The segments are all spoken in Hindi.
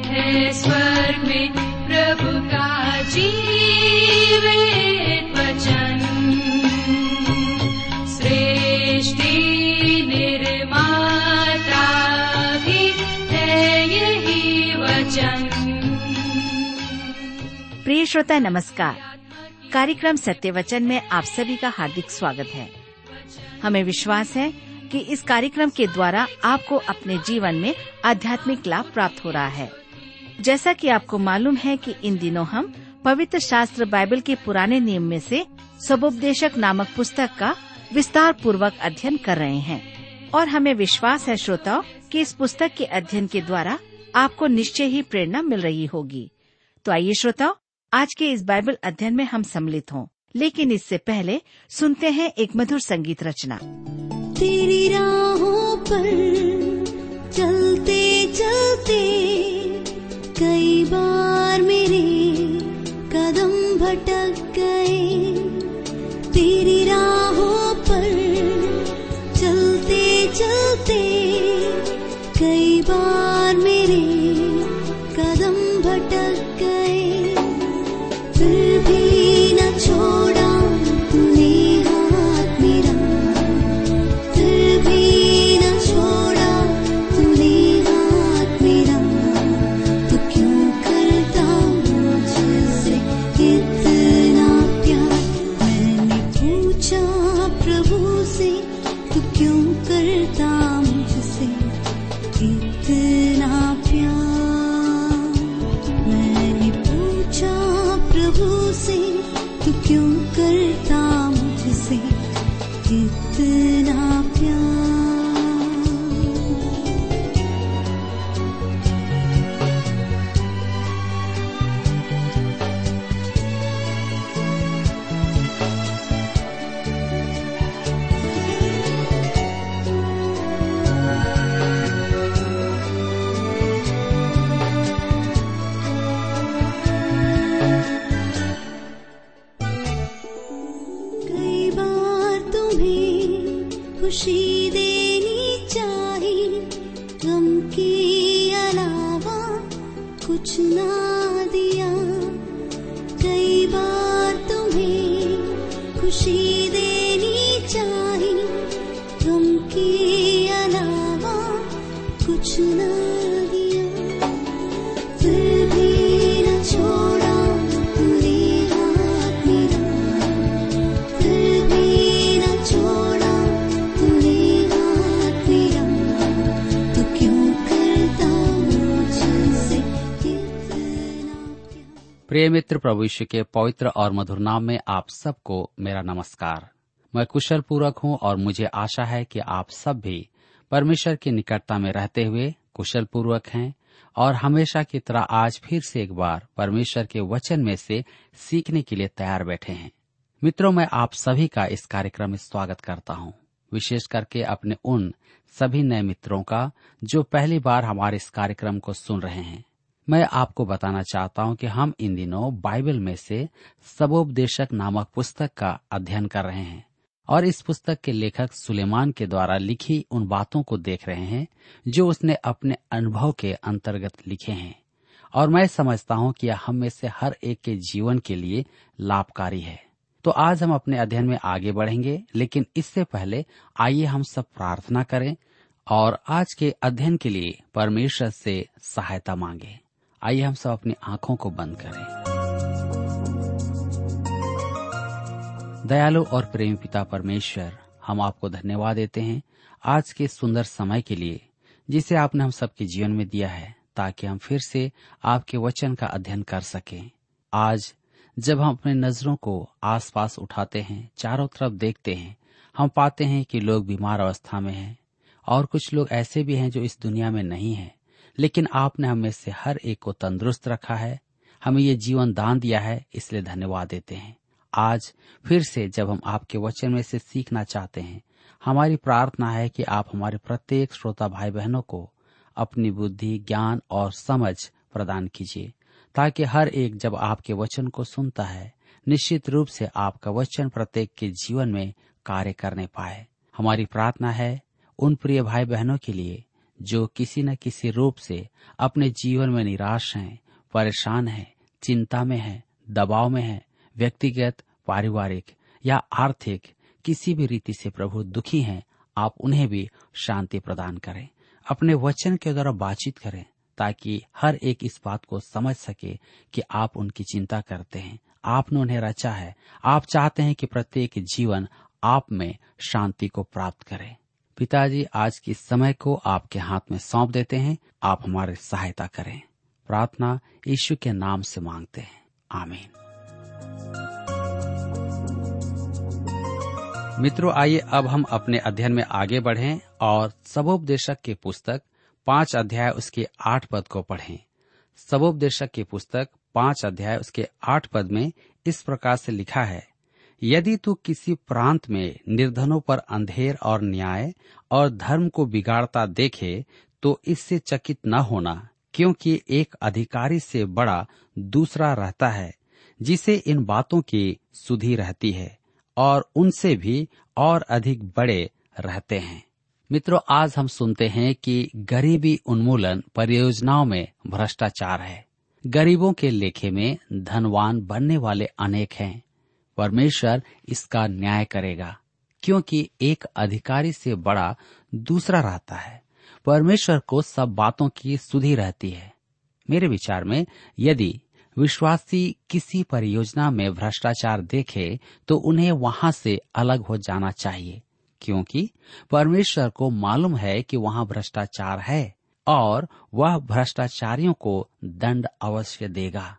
है स्वर्ग में प्रभु का वचन। सृष्टि निर्माता भी है यही वचन। प्रिय श्रोता, नमस्कार। कार्यक्रम सत्य वचन में आप सभी का हार्दिक स्वागत है। हमें विश्वास है कि इस कार्यक्रम के द्वारा आपको अपने जीवन में आध्यात्मिक लाभ प्राप्त हो रहा है। जैसा कि आपको मालूम है कि इन दिनों हम पवित्र शास्त्र बाइबल के पुराने नियम में से सबोपदेशक नामक पुस्तक का विस्तार पूर्वक अध्ययन कर रहे हैं। और हमें विश्वास है, श्रोताओं, कि इस पुस्तक के अध्ययन के द्वारा आपको निश्चय ही प्रेरणा मिल रही होगी। तो आइए, श्रोताओं, आज के इस बाइबल अध्ययन में हम सम्मिलित हों। लेकिन इससे पहले सुनते हैं एक मधुर संगीत रचना। तेरी राहों पर प्रिय मित्र प्रभु यीशु के पवित्र और मधुर नाम में आप सबको मेरा नमस्कार। मैं कुशल पूर्वक हूँ और मुझे आशा है कि आप सब भी परमेश्वर की निकटता में रहते हुए कुशल पूर्वक हैं और हमेशा की तरह आज फिर से एक बार परमेश्वर के वचन में से सीखने के लिए तैयार बैठे हैं। मित्रों, मैं आप सभी का इस कार्यक्रम में स्वागत करता हूँ। विशेष करके अपने उन सभी नए मित्रों का जो पहली बार हमारे इस कार्यक्रम को सुन रहे हैं। मैं आपको बताना चाहता हूँ कि हम इन दिनों बाइबल में से सबोपदेशक नामक पुस्तक का अध्ययन कर रहे हैं और इस पुस्तक के लेखक सुलेमान के द्वारा लिखी उन बातों को देख रहे हैं जो उसने अपने अनुभव के अंतर्गत लिखे हैं। और मैं समझता हूँ कि यह हम में से हर एक के जीवन के लिए लाभकारी है। तो आज हम अपने अध्ययन में आगे बढ़ेंगे, लेकिन इससे पहले आइए हम सब प्रार्थना करें और आज के अध्ययन के लिए परमेश्वर से सहायता मांगे। आइए हम सब अपनी आँखों को बंद करें। दयालु और प्रेमी पिता परमेश्वर, हम आपको धन्यवाद देते हैं आज के सुंदर समय के लिए, जिसे आपने हम सबके जीवन में दिया है, ताकि हम फिर से आपके वचन का अध्ययन कर सकें। आज, जब हम अपने नज़रों को आसपास उठाते हैं, चारों तरफ़ देखते हैं, हम पाते हैं कि लोग बीमार अवस्था में हैं, और कुछ लोग ऐसे भी हैं जो इस दुनिया में नहीं हैं। लेकिन आपने हमें से हर एक को तंदुरुस्त रखा है। हमें ये जीवन दान दिया है, इसलिए धन्यवाद देते हैं। आज फिर से जब हम आपके वचन में से सीखना चाहते हैं, हमारी प्रार्थना है कि आप हमारे प्रत्येक श्रोता भाई बहनों को अपनी बुद्धि, ज्ञान और समझ प्रदान कीजिए, ताकि हर एक जब आपके वचन को सुनता है, निश्चित रूप से आपका वचन प्रत्येक के जीवन में कार्य करने पाए। हमारी प्रार्थना है, उन प्रिय भाई बहनों के लिए जो किसी न किसी रूप से अपने जीवन में निराश हैं, परेशान हैं, चिंता में हैं, दबाव में हैं, व्यक्तिगत पारिवारिक या आर्थिक किसी भी रीति से प्रभु दुखी हैं आप उन्हें भी शांति प्रदान करें। अपने वचन के द्वारा बातचीत करें ताकि हर एक इस बात को समझ सके कि आप उनकी चिंता करते हैं। आपने उन्हें रचा है। आप चाहते हैं कि प्रत्येक जीवन आप में शांति को प्राप्त करे। पिताजी आज के समय को आपके हाथ में सौंप देते हैं। आप हमारे सहायता करें। प्रार्थना यीशु के नाम से मांगते हैं। आमीन। मित्रों, आइए अब हम अपने अध्ययन में आगे बढ़ें और सबोपदेशक की पुस्तक पाँच अध्याय उसके आठ पद को पढ़ें। सबोपदेशक की पुस्तक पाँच अध्याय उसके आठ पद में इस प्रकार से लिखा है यदि तू किसी प्रांत में निर्धनों पर अंधेर और न्याय और धर्म को बिगाड़ता देखे तो इससे चकित न होना, क्योंकि एक अधिकारी से बड़ा दूसरा रहता है, जिसे इन बातों की सुधि रहती है, और उनसे भी और अधिक बड़े रहते हैं। मित्रों, आज हम सुनते हैं कि गरीबी उन्मूलन परियोजनाओं में भ्रष्टाचार है। गरीबों के लेखे में धनवान बनने वाले अनेक हैं। परमेश्वर इसका न्याय करेगा, क्योंकि एक अधिकारी से बड़ा दूसरा रहता है। परमेश्वर को सब बातों की सुधि रहती है। मेरे विचार में, यदि विश्वासी किसी परियोजना में भ्रष्टाचार देखे तो उन्हें वहाँ से अलग हो जाना चाहिए, क्योंकि परमेश्वर को मालूम है कि वहाँ भ्रष्टाचार है, और वह भ्रष्टाचारियों को दंड अवश्य देगा।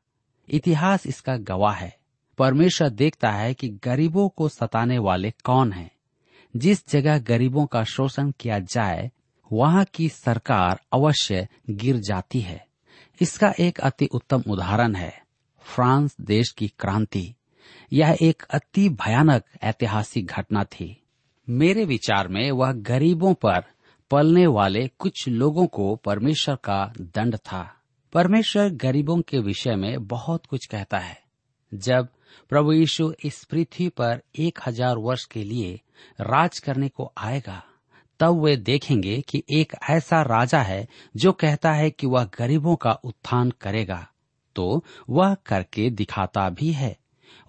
इतिहास इसका गवाह है। परमेश्वर देखता है कि गरीबों को सताने वाले कौन हैं। जिस जगह गरीबों का शोषण किया जाए, वहाँ की सरकार अवश्य गिर जाती है। इसका एक अति उत्तम उदाहरण है फ्रांस देश की क्रांति। यह एक अति भयानक ऐतिहासिक घटना थी। मेरे विचार में वह गरीबों पर पलने वाले कुछ लोगों को परमेश्वर का दंड था। परमेश्वर गरीबों के विषय में बहुत कुछ कहता है। जब प्रभु यीशु इस पृथ्वी पर एक हज़ार वर्ष के लिए राज करने को आएगा। तब वे देखेंगे कि एक ऐसा राजा है जो कहता है कि वह गरीबों का उत्थान करेगा। तो वह करके दिखाता भी है।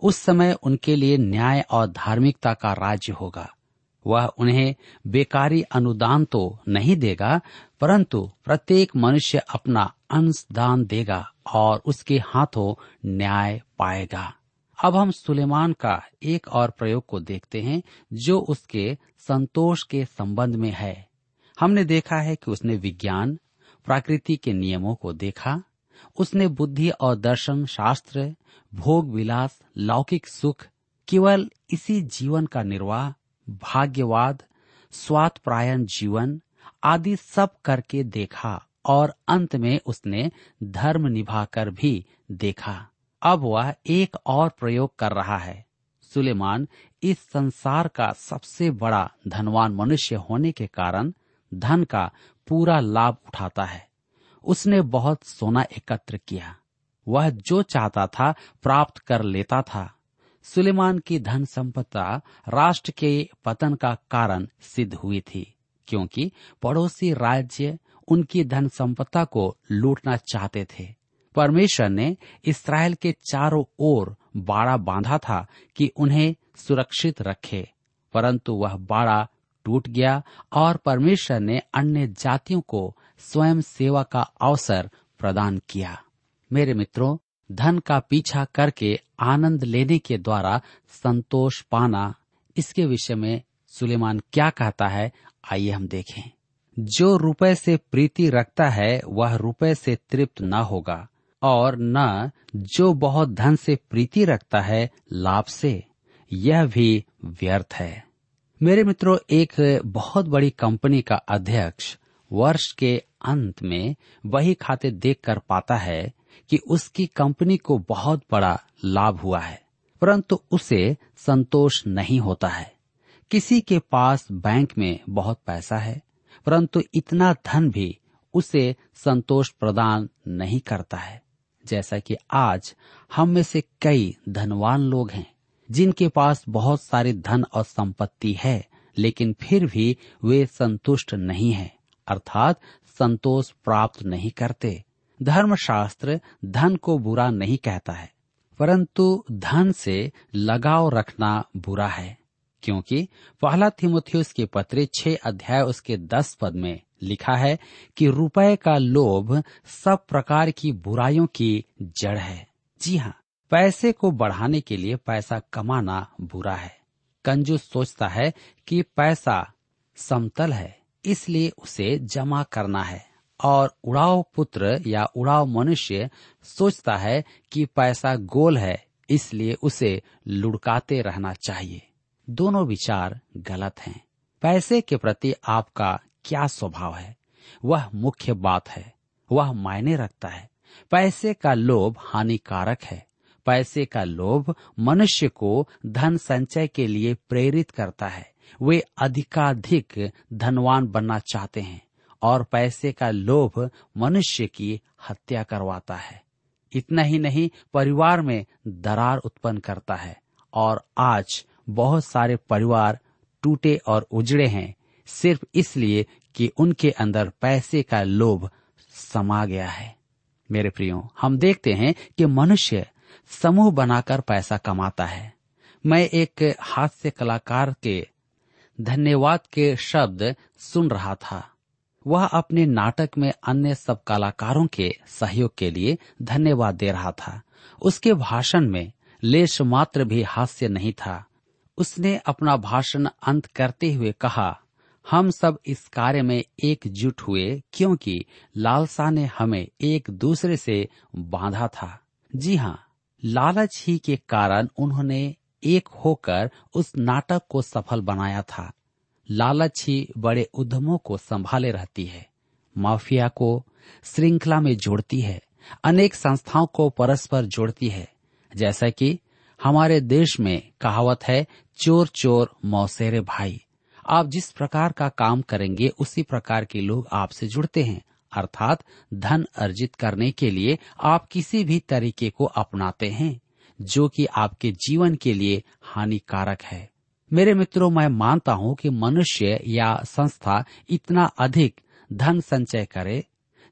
उस समय उनके लिए न्याय और धार्मिकता का राज्य होगा। वह उन्हें बेकारी अनुदान तो नहीं देगा, परंतु प्रत्येक मनुष्य अपना अंश दान देगा और उसके हाथों न्याय पाएगा। अब हम सुलेमान का एक और प्रयोग को देखते हैं, जो उसके संतोष के संबंध में है। हमने देखा है कि उसने विज्ञान, प्रकृति के नियमों को देखा, उसने बुद्धि और दर्शन, शास्त्र, भोग विलास, लौकिक सुख, केवल इसी जीवन का निर्वाह, भाग्यवाद स्वात प्रायण जीवन आदि सब करके देखा और अंत में उसने धर्म निभाकर भी देखा। अब वह एक और प्रयोग कर रहा है। सुलेमान इस संसार का सबसे बड़ा धनवान मनुष्य होने के कारण धन का पूरा लाभ उठाता है। उसने बहुत सोना एकत्र किया। वह जो चाहता था प्राप्त कर लेता था। सुलेमान की धन संपदा राष्ट्र के पतन का कारण सिद्ध हुई थी, क्योंकि पड़ोसी राज्य उनकी धन संपदा को लूटना चाहते थे। परमेश्वर ने इसराइल के चारों ओर बाड़ा बांधा था कि उन्हें सुरक्षित रखे, परंतु वह बाड़ा टूट गया और परमेश्वर ने अन्य जातियों को स्वयं सेवा का अवसर प्रदान किया। मेरे मित्रों, धन का पीछा करके आनंद लेने के द्वारा संतोष पाना, इसके विषय में सुलेमान क्या कहता है, आइए हम देखें। जो रुपए से प्रीति रखता है, वह रुपए से तृप्त न होगा। और न जो बहुत धन से प्रीति रखता है लाभ से, यह भी व्यर्थ है। मेरे मित्रों, एक बहुत बड़ी कंपनी का अध्यक्ष वर्ष के अंत में वही खाते देख कर पाता है कि उसकी कंपनी को बहुत बड़ा लाभ हुआ है, परंतु उसे संतोष नहीं होता है। किसी के पास बैंक में बहुत पैसा है, परंतु इतना धन भी उसे संतोष प्रदान नहीं करता है। जैसा कि आज हम में से कई धनवान लोग हैं, जिनके पास बहुत सारी धन और संपत्ति है, लेकिन फिर भी वे संतुष्ट नहीं हैं, अर्थात संतोष प्राप्त नहीं करते। धर्मशास्त्र धन को बुरा नहीं कहता है, परंतु धन से लगाव रखना बुरा है, क्योंकि पहला थिमुथियुस के पत्र छह अध्याय उसके दस पद में लिखा है कि रुपए का लोभ सब प्रकार की बुराइयों की जड़ है। जी हाँ पैसे को बढ़ाने के लिए पैसा कमाना बुरा है। कंजूस सोचता है कि पैसा समतल है, इसलिए उसे जमा करना है। और उड़ाव पुत्र या उड़ाव मनुष्य सोचता है कि पैसा गोल है, इसलिए उसे लुढ़काते रहना चाहिए। दोनों विचार गलत हैं। पैसे के प्रति आपका क्या स्वभाव है? वह मुख्य बात है। वह मायने रखता है। पैसे का लोभ हानिकारक है। पैसे का लोभ मनुष्य को धन संचय के लिए प्रेरित करता है। वे अधिकाधिक धनवान बनना चाहते हैं और पैसे का लोभ मनुष्य की हत्या करवाता है। इतना ही नहीं, परिवार में दरार उत्पन्न करता है और आज बहुत सारे परिवार टूटे और उजड़े हैं। सिर्फ़ इसलिए कि उनके अंदर पैसे का लोभ समा गया है। मेरे प्रियो, हम देखते हैं कि मनुष्य समूह बनाकर पैसा कमाता है। मैं एक हास्य कलाकार के धन्यवाद के शब्द सुन रहा था। वह अपने नाटक में अन्य सब कलाकारों के सहयोग के लिए धन्यवाद दे रहा था। उसके भाषण में लेश मात्र भी हास्य नहीं था। उसने अपना भाषण अंत करते हुए कहा हम सब इस कार्य में एकजुट हुए क्योंकि लालसा ने हमें एक दूसरे से बांधा था। जी हाँ लालच ही के कारण उन्होंने एक होकर उस नाटक को सफल बनाया था। लालच ही बड़े उद्यमों को संभाले रहती है, माफिया को श्रृंखला में जोड़ती है, अनेक संस्थाओं को परस्पर जोड़ती है। जैसा कि हमारे देश में कहावत है चोर चोर मौसेरे भाई। आप जिस प्रकार का काम करेंगे, उसी प्रकार के लोग आपसे जुड़ते हैं। अर्थात धन अर्जित करने के लिए आप किसी भी तरीके को अपनाते हैं, जो कि आपके जीवन के लिए हानिकारक है। मेरे मित्रों, मैं मानता हूँ कि मनुष्य या संस्था इतना अधिक धन संचय करे,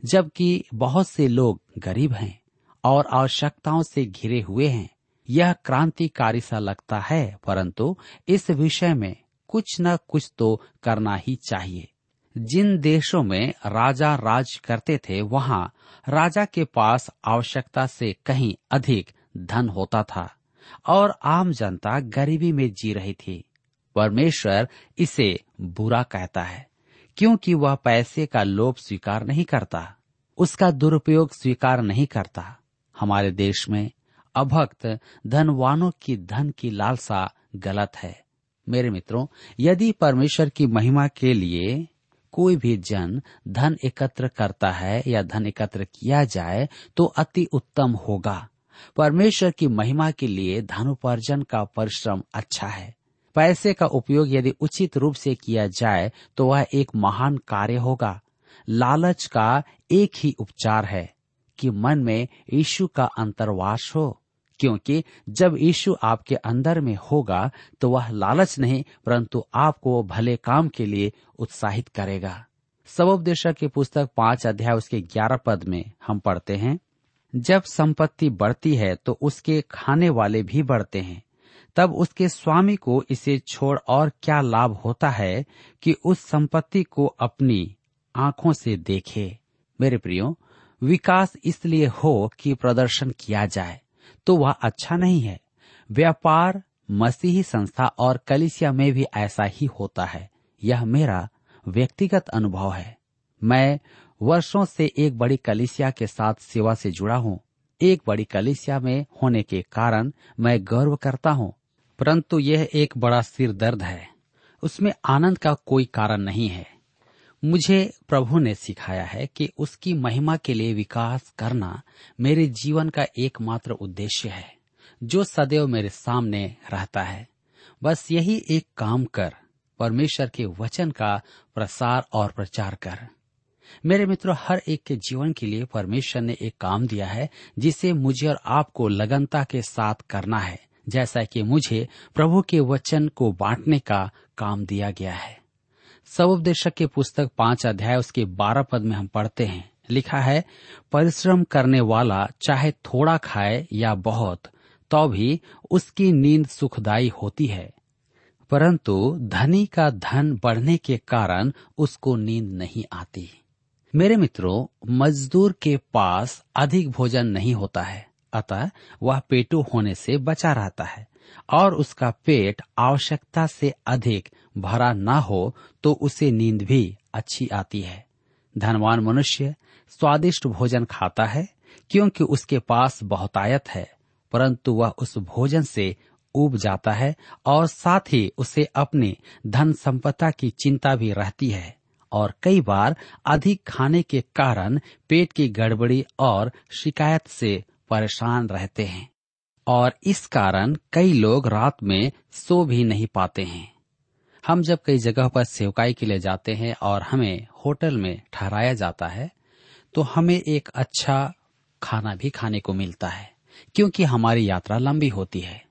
जबकि बहुत से लोग गरीब हैं और आवश्यकताओं से घिरे हुए हैं। यह क्रांतिकारी सा लगता है, परंतु इस विषय में कुछ न कुछ तो करना ही चाहिए। जिन देशों में राजा राज करते थे, वहाँ राजा के पास आवश्यकता से कहीं अधिक धन होता था और आम जनता गरीबी में जी रही थी। परमेश्वर इसे बुरा कहता है, क्योंकि वह पैसे का लोभ स्वीकार नहीं करता, उसका दुरुपयोग स्वीकार नहीं करता। हमारे देश में अभक्त धनवानों की धन की लालसा गलत है। मेरे मित्रों, यदि परमेश्वर की महिमा के लिए कोई भी जन धन एकत्र करता है या धन एकत्र किया जाए तो अति उत्तम होगा। परमेश्वर की महिमा के लिए धनोपार्जन का परिश्रम अच्छा है। पैसे का उपयोग यदि उचित रूप से किया जाए तो वह एक महान कार्य होगा। लालच का एक ही उपचार है कि मन में यीशु का अंतर्वास हो। क्योंकि जब यीशु आपके अंदर में होगा तो वह लालच नहीं, परंतु आपको भले काम के लिए उत्साहित करेगा। सबोपदेशक की पुस्तक पाँच अध्याय उसके ग्यारह पद में हम पढ़ते हैं। जब संपत्ति बढ़ती है तो उसके खाने वाले भी बढ़ते हैं। तब उसके स्वामी को इसे छोड़ और क्या लाभ होता है कि उस संपत्ति को अपनी आँखों से देखे? मेरे प्रियो, विकास इसलिए हो कि प्रदर्शन किया जाए। तो वह अच्छा नहीं है। व्यापार, मसीही संस्था और कलिसिया में भी ऐसा ही होता है। यह मेरा व्यक्तिगत अनुभव है। मैं वर्षों से एक बड़ी कलिसिया के साथ सेवा से जुड़ा हूँ। एक बड़ी कलिसिया में होने के कारण मैं गर्व करता हूँ। परंतु यह एक बड़ा सिर दर्द है। उसमें आनंद का कोई कारण नहीं है। मुझे प्रभु ने सिखाया है कि उसकी महिमा के लिए विकास करना मेरे जीवन का एकमात्र उद्देश्य है, जो सदैव मेरे सामने रहता है। बस यही एक काम कर, परमेश्वर के वचन का प्रसार और प्रचार कर। मेरे मित्रों, हर एक के जीवन के लिए परमेश्वर ने एक काम दिया है, जिसे मुझे और आपको लगनता के साथ करना है, जैसा कि मुझे प्रभु के वचन को बांटने का काम दिया गया है। सबोपदेशक की पुस्तक पाँच अध्याय, उसके बारह पद में हम पढ़ते हैं। लिखा है, परिश्रम करने वाला चाहे थोड़ा खाए या बहुत तो भी उसकी नींद सुखदायी होती है। परंतु धनी का धन बढ़ने के कारण उसको नींद नहीं आती। मेरे मित्रों, मजदूर के पास अधिक भोजन नहीं होता है, अतः वह पेटू होने से बचा रहता है, और उसका पेट आवश्यकता से अधिक भरा न हो तो उसे नींद भी अच्छी आती है। धनवान मनुष्य स्वादिष्ट भोजन खाता है, क्योंकि उसके पास बहुतायत है, परंतु वह उस भोजन से उब जाता है और साथ ही उसे अपनी धन संपदा की चिंता भी रहती है। और कई बार अधिक खाने के कारण पेट की गड़बड़ी और शिकायत से परेशान रहते हैं, और इस कारण कई लोग रात में सो भी नहीं पाते हैं। हम जब कई जगह पर सेवकाई के लिए जाते हैं और हमें होटल में ठहराया जाता है तो हमें एक अच्छा खाना भी खाने को मिलता है, क्योंकि हमारी यात्रा लंबी होती है।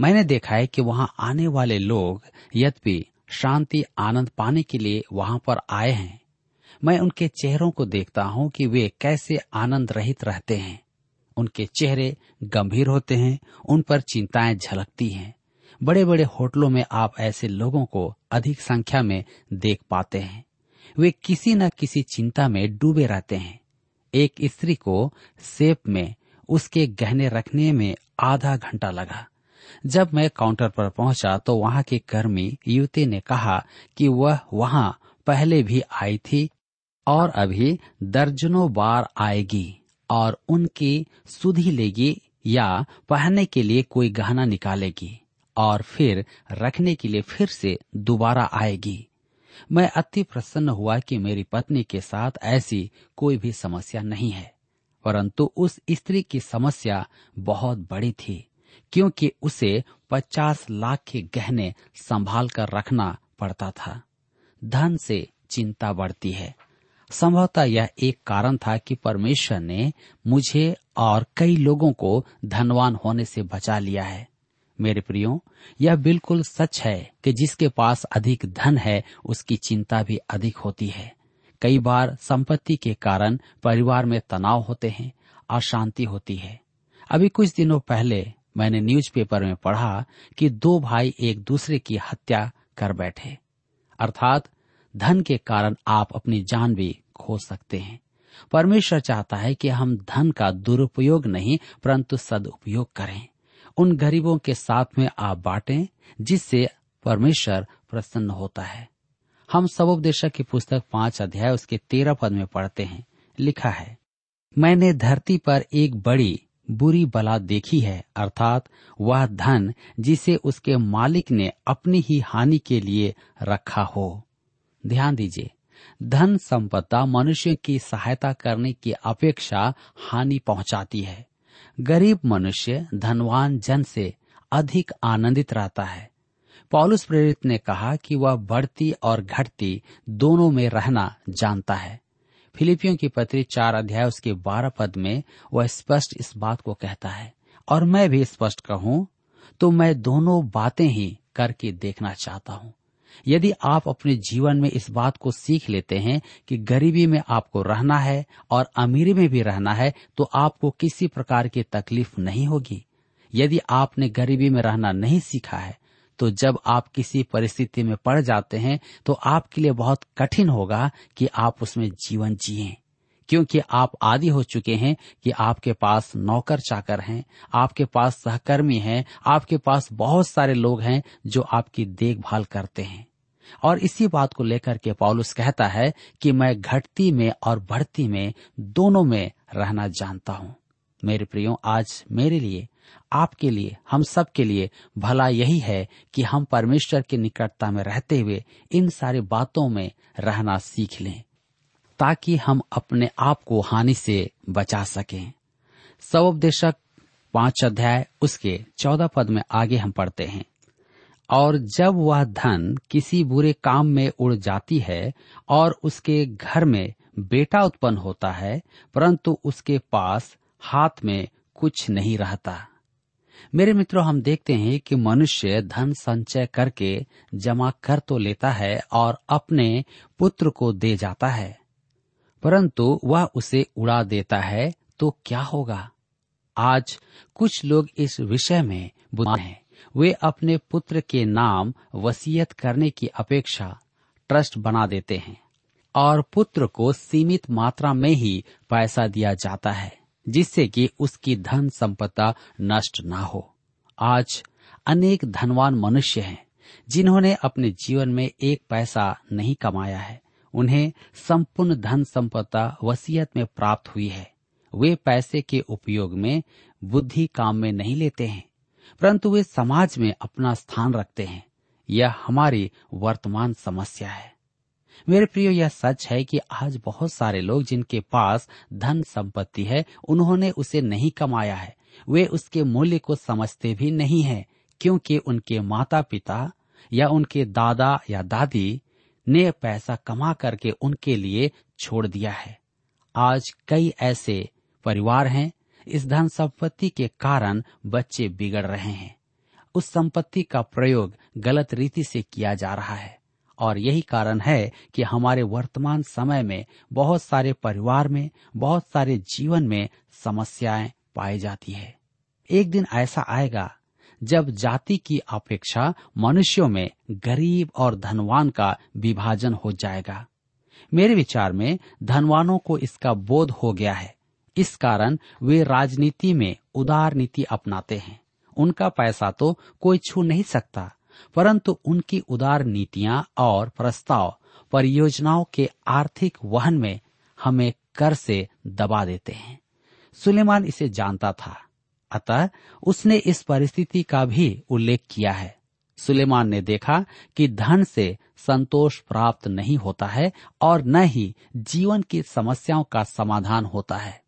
मैंने देखा है कि वहाँ आने वाले लोग यद्यपि शांति, आनंद पाने के लिए वहाँ पर आए हैं। मैं उनके चेहरों को देखता हूँ कि वे कैसे आनंद रहित रहते हैं। उनके चेहरे गंभीर होते हैं, उन पर चिंताएँ झलकती हैं। बड़े बड़े होटलों में आप ऐसे लोगों को अधिक संख्या में देख पाते हैं। वे किसी न किसी चिंता में डूबे रहते हैं। एक स्त्री को सेप में उसके गहने रखने में आधा घंटा लगा। जब मैं काउंटर पर पहुँचा तो वहाँ के कर्मी युवती ने कहा कि वह वहाँ पहले भी आई थी और अभी दर्जनों बार आएगी और उनकी सुधी लेगी या पहनने के लिए कोई गहना निकालेगी। और फिर रखने के लिए फिर से दोबारा आएगी। मैं अति प्रसन्न हुआ कि मेरी पत्नी के साथ ऐसी कोई भी समस्या नहीं है, परंतु उस स्त्री की समस्या बहुत बड़ी थी, क्योंकि उसे पचास लाख के गहने संभाल कर रखना पड़ता था। धन से चिंता बढ़ती है। संभवतः यह एक कारण था कि परमेश्वर ने मुझे और कई लोगों को धनवान होने से बचा लिया है। मेरे प्रियो, यह बिल्कुल सच है कि जिसके पास अधिक धन है, उसकी चिंता भी अधिक होती है। कई बार संपत्ति के कारण परिवार में तनाव होते हैं, अशांति होती है। अभी कुछ दिनों पहले मैंने न्यूज़पेपर में पढ़ा कि दो भाई एक दूसरे की हत्या कर बैठे। अर्थात, धन के कारण आप अपनी जान भी खो सकते हैं। परमेश्वर चाहता है कि हम धन का दुरुपयोग नहीं, परंतु सदुपयोग करें। उन गरीबों के साथ में आप बांटें, जिससे परमेश्वर प्रसन्न होता है। हम सबोपदेशक की पुस्तक पाँच अध्याय उसके तेरह पद में पढ़ते हैं। लिखा है, मैंने धरती पर एक बड़ी, बुरी बला देखी है, अर्थात वह धन जिसे उसके मालिक ने अपनी ही हानि के लिए रखा हो। ध्यान दीजिए धन संपदा मनुष्य की सहायता करने की अपेक्षा हानि पहुंचाती है। गरीब मनुष्य धनवान जन से अधिक आनंदित रहता है। पॉलुस प्रेरित ने कहा कि वह बढ़ती और घटती दोनों में रहना जानता है। फिलिपियों की पत्री चार अध्याय उसके बारह पद में वह स्पष्ट इस बात को कहता है, और मैं भी स्पष्ट कहूँ तो मैं दोनों बातें ही करके देखना चाहता हूँ। यदि आप अपने जीवन में इस बात को सीख लेते हैं कि गरीबी में आपको रहना है और अमीरी में भी रहना है तो आपको किसी प्रकार की तकलीफ़ नहीं होगी। यदि आपने गरीबी में रहना नहीं सीखा है तो जब आप किसी परिस्थिति में पड़ जाते हैं तो आपके लिए बहुत कठिन होगा कि आप उसमें जीवन जिए। क्योंकि आप आदि हो चुके हैं कि आपके पास नौकर चाकर हैं, आपके पास सहकर्मी हैं, आपके पास बहुत सारे लोग हैं जो आपकी देखभाल करते हैं। और इसी बात को लेकर के पॉलुस कहता है कि मैं घटती में और बढ़ती में दोनों में रहना जानता हूँ। मेरे प्रियो, आज मेरे लिए, आपके लिए, हम सब के लिए भला यही है कि हम परमेश्वर की निकटता में रहते हुए इन सारी बातों में रहना सीख लें। ताकि हम अपने आप को हानि से बचा सकें। सवोपदेशक पाँच अध्याय, उसके चौदह पद में आगे हम पढ़ते हैं। और जब वह धन किसी बुरे काम में उड़ जाती है और उसके घर में बेटा उत्पन्न होता है, परंतु उसके पास हाथ में कुछ नहीं रहता। मेरे मित्रों, हम देखते हैं कि मनुष्य धन संचय करके जमा कर तो लेता है और अपने पुत्र को दे जाता है। परंतु वह उसे उड़ा देता है तो क्या होगा? आज कुछ लोग इस विषय में बुद्धिमान हैं। वे अपने पुत्र के नाम वसीयत करने की अपेक्षा ट्रस्ट बना देते हैं और पुत्र को सीमित मात्रा में ही पैसा दिया जाता है, जिससे कि उसकी धन संपदा नष्ट ना हो। आज अनेक धनवान मनुष्य हैं, जिन्होंने अपने जीवन में एक पैसा नहीं कमाया है। उन्हें संपूर्ण धन संपदा वसीयत में प्राप्त हुई है। वे पैसे के उपयोग में बुद्धि काम में नहीं लेते हैं, परंतु वे समाज में अपना स्थान रखते हैं। यह हमारी वर्तमान समस्या है। मेरे प्रियो, यह सच है कि आज बहुत सारे लोग जिनके पास धन संपत्ति है, उन्होंने उसे नहीं कमाया है। वे उसके मूल्य को समझते भी नहीं है, क्योंकि उनके माता पिता या उनके दादा या दादी ने पैसा कमा करके उनके लिए छोड़ दिया है। आज कई ऐसे परिवार हैं, इस धन संपत्ति के कारण बच्चे बिगड़ रहे हैं। उस संपत्ति का प्रयोग गलत रीति से किया जा रहा है और यही कारण है कि हमारे वर्तमान समय में बहुत सारे परिवार में, बहुत सारे जीवन में समस्याएँ पाई जाती है। एक दिन ऐसा आएगा जब जाति की अपेक्षा मनुष्यों में गरीब और धनवान का विभाजन हो जाएगा। मेरे विचार में धनवानों को इसका बोध हो गया है। इस कारण वे राजनीति में उदार नीति अपनाते हैं। उनका पैसा तो कोई छू नहीं सकता, परंतु उनकी उदार नीतियाँ और प्रस्ताव परियोजनाओं के आर्थिक वहन में हमें कर से दबा देते हैं। सुलेमान इसे जानता था। अतः उसने इस परिस्थिति का भी उल्लेख किया है। सुलेमान ने देखा कि धन से संतोष प्राप्त नहीं होता है और न ही जीवन की समस्याओं का समाधान होता है।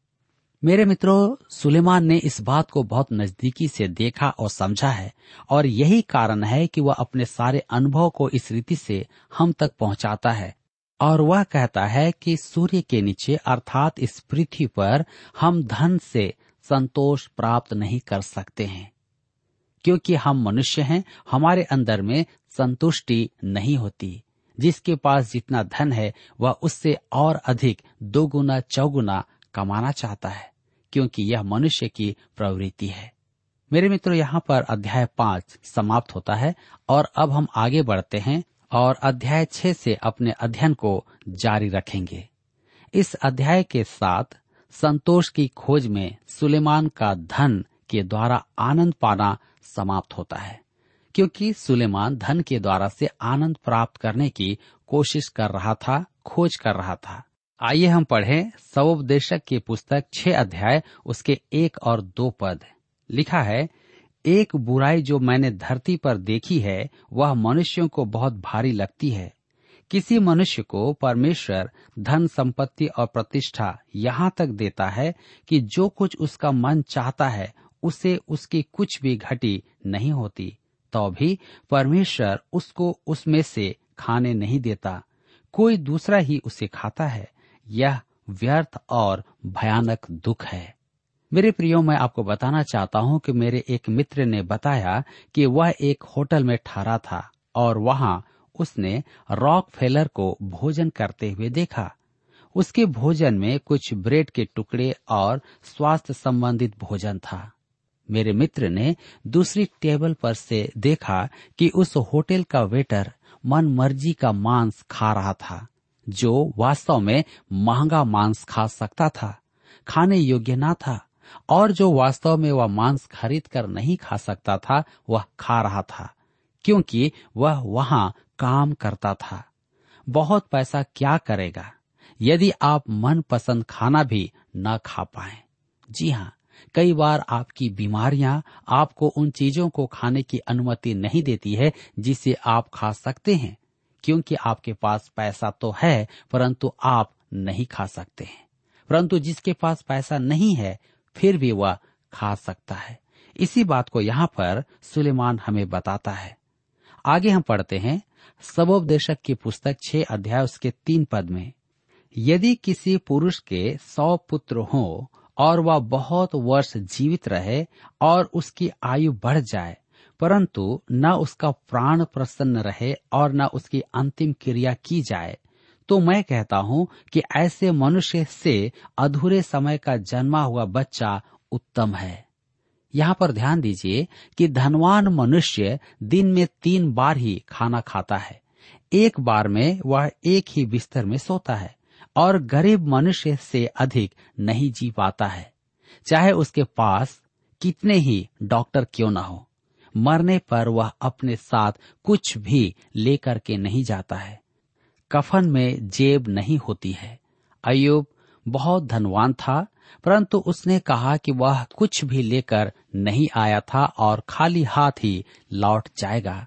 मेरे मित्रों, सुलेमान ने इस बात को बहुत नजदीकी से देखा और समझा है और यही कारण है कि वह अपने सारे अनुभव को इस रीति से हम तक पहुंचाता है और वह कहता है कि सूर्य के नीचे अर्थात इस पृथ्वी पर हम धन से संतोष प्राप्त नहीं कर सकते हैं। क्योंकि हम मनुष्य हैं, हमारे अंदर में संतुष्टि नहीं होती। जिसके पास जितना धन है, वह उससे और अधिक दोगुना चौगुना कमाना चाहता है, क्योंकि यह मनुष्य की प्रवृत्ति है। मेरे मित्रों, यहाँ पर अध्याय पाँच समाप्त होता है, और अब हम आगे बढ़ते हैं और अध्याय छह से अपने अध्ययन को जारी रखेंगे। इस अध्याय के साथ संतोष की खोज में सुलेमान का धन के द्वारा आनंद पाना समाप्त होता है, क्योंकि सुलेमान धन के द्वारा से आनंद प्राप्त करने की कोशिश कर रहा था, खोज कर रहा था। आइए हम पढ़ें सवोपदेशक की पुस्तक छह अध्याय, उसके एक और दो पद। लिखा है, एक बुराई जो मैंने धरती पर देखी है, वह मनुष्यों को बहुत भारी लगती है किसी मनुष्य को परमेश्वर धन संपत्ति और प्रतिष्ठा यहाँ तक देता है कि जो कुछ उसका मन चाहता है, उसे उसकी कुछ भी घटी नहीं होती। तो भी परमेश्वर उसको उसमें से खाने नहीं देता। कोई दूसरा ही उसे खाता है। यह व्यर्थ और भयानक दुख है। मेरे प्रियो, मैं आपको बताना चाहता हूँ कि मेरे एक मित्र ने बताया कि वह एक होटल में ठहरा था और वहाँ उसने रॉक फेलर को भोजन करते हुए देखा। उसके भोजन में कुछ ब्रेड के टुकड़े और स्वास्थ्य संबंधित भोजन था। मेरे मित्र ने दूसरी टेबल पर से देखा कि उस होटल का वेटर मन मर्ज़ी का मांस खा रहा था, जो वास्तव में महँगा मांस खा सकता था, खाने योग्य ना था, और जो वास्तव में वह मांस खरीद कर नहीं खा सकता था, वह खा रहा था, क्योंकि वह वहाँ काम करता था। बहुत पैसा क्या करेगा? यदि आप मन पसंद खाना भी न खा पाए। जी हाँ कई बार आपकी बीमारियाँ आपको उन चीज़ों को खाने की अनुमति नहीं देती है जिसे आप खा सकते हैं, क्योंकि आपके पास पैसा तो है, परंतु आप नहीं खा सकते हैं। परंतु जिसके पास पैसा नहीं है, फिर भी वह खा सकता है। इसी बात को यहाँ पर सुलेमान हमें बताता है। आगे हम पढ़ते हैं सबोपदेशक की पुस्तक छह अध्याय उसके तीन पद में, यदि किसी पुरुष के सौ पुत्र हो और वह बहुत वर्ष जीवित रहे और उसकी आयु बढ़ जाए, परंतु न उसका प्राण प्रसन्न रहे और न उसकी अंतिम क्रिया की जाए तो मैं कहता हूँ कि ऐसे मनुष्य से अधूरे समय का जन्मा हुआ बच्चा उत्तम है। यहाँ पर ध्यान दीजिए कि धनवान मनुष्य दिन में तीन बार ही खाना खाता है। एक बार में वह एक ही बिस्तर में सोता है और गरीब मनुष्य से अधिक नहीं जी पाता है। चाहे उसके पास कितने ही डॉक्टर क्यों न हो, मरने पर वह अपने साथ कुछ भी लेकर के नहीं जाता है। कफन में जेब नहीं होती है। अयुब बहुत धनवान था परंतु उसने कहा कि वह कुछ भी लेकर नहीं आया था और खाली हाथ ही लौट जाएगा।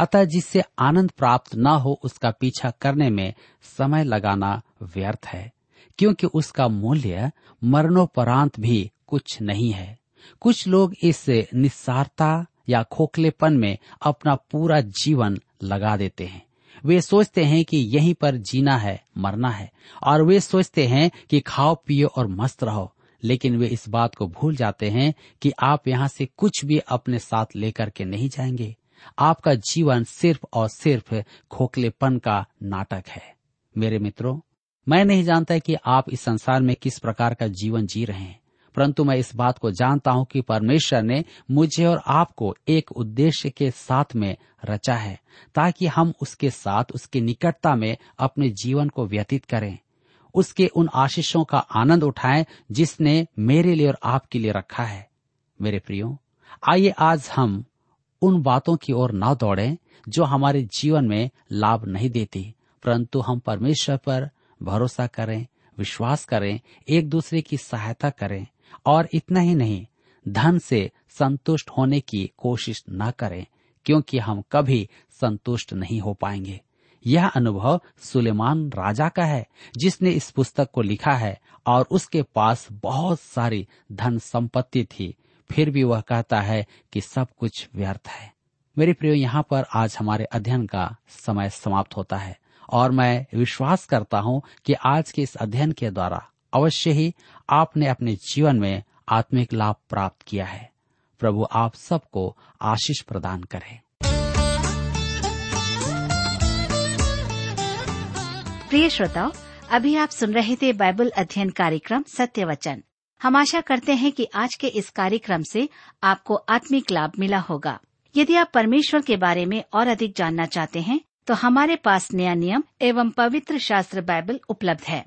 अतः जिससे आनंद प्राप्त न हो, उसका पीछा करने में समय लगाना व्यर्थ है, क्योंकि उसका मूल्य मरणोपरांत भी कुछ नहीं है। कुछ लोग इस निस्सारता या खोखलेपन में अपना पूरा जीवन लगा देते हैं। वे सोचते हैं कि यहीं पर जीना है, मरना है। और वे सोचते हैं कि खाओ, पियो और मस्त रहो। लेकिन वे इस बात को भूल जाते हैं कि आप यहाँ से कुछ भी अपने साथ लेकर के नहीं जाएँगे। आपका जीवन सिर्फ़ और सिर्फ़ खोखलेपन का नाटक है। मेरे मित्रों, मैं नहीं जानता कि आप इस संसार में किस प्रकार का जीवन जी रहे हैं। परंतु मैं इस बात को जानता हूँ कि परमेश्वर ने मुझे और आपको एक उद्देश्य के साथ में रचा है, ताकि हम उसके साथ, उसकी निकटता में अपने जीवन को व्यतीत करें। उसके उन आशीषों का आनंद उठाएँ जिसने मेरे लिए और आपके लिए रखा है। मेरे प्रियो, आइए आज हम उन बातों की ओर न दौड़ें जो हमारे जीवन में लाभ नहीं देती, परंतु हम परमेश्वर पर भरोसा करें, विश्वास करें, एक दूसरे की सहायता करें। और इतना ही नहीं, धन से संतुष्ट होने की कोशिश न करें, क्योंकि हम कभी संतुष्ट नहीं हो पाएँगे। यह अनुभव सुलेमान राजा का है, जिसने इस पुस्तक को लिखा है और उसके पास बहुत सारी धन संपत्ति थी। फिर भी वह कहता है कि सब कुछ व्यर्थ है। मेरे प्रियो, यहाँ पर आज हमारे अध्ययन का समय समाप्त होता है और मैं विश्वास करता हूँ कि आज के इस अध्ययन के द्वारा अवश्य ही आपने अपने जीवन में आत्मिक लाभ प्राप्त किया है। प्रभु आप सबको आशीष प्रदान करें। प्रिय श्रोताओ, अभी आप सुन रहे थे बाइबल अध्ययन कार्यक्रम सत्य वचन हम आशा करते हैं कि आज के इस कार्यक्रम से आपको आत्मिक लाभ मिला होगा। यदि आप परमेश्वर के बारे में और अधिक जानना चाहते हैं तो हमारे पास नया नियम एवं पवित्र शास्त्र बाइबल उपलब्ध है।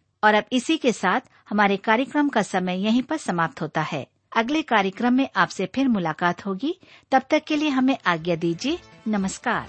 और अब इसी के साथ हमारे कार्यक्रम का समय यहीं पर समाप्त होता है। अगले कार्यक्रम में आपसे फिर मुलाकात होगी। तब तक के लिए हमें आज्ञा दीजिए। नमस्कार।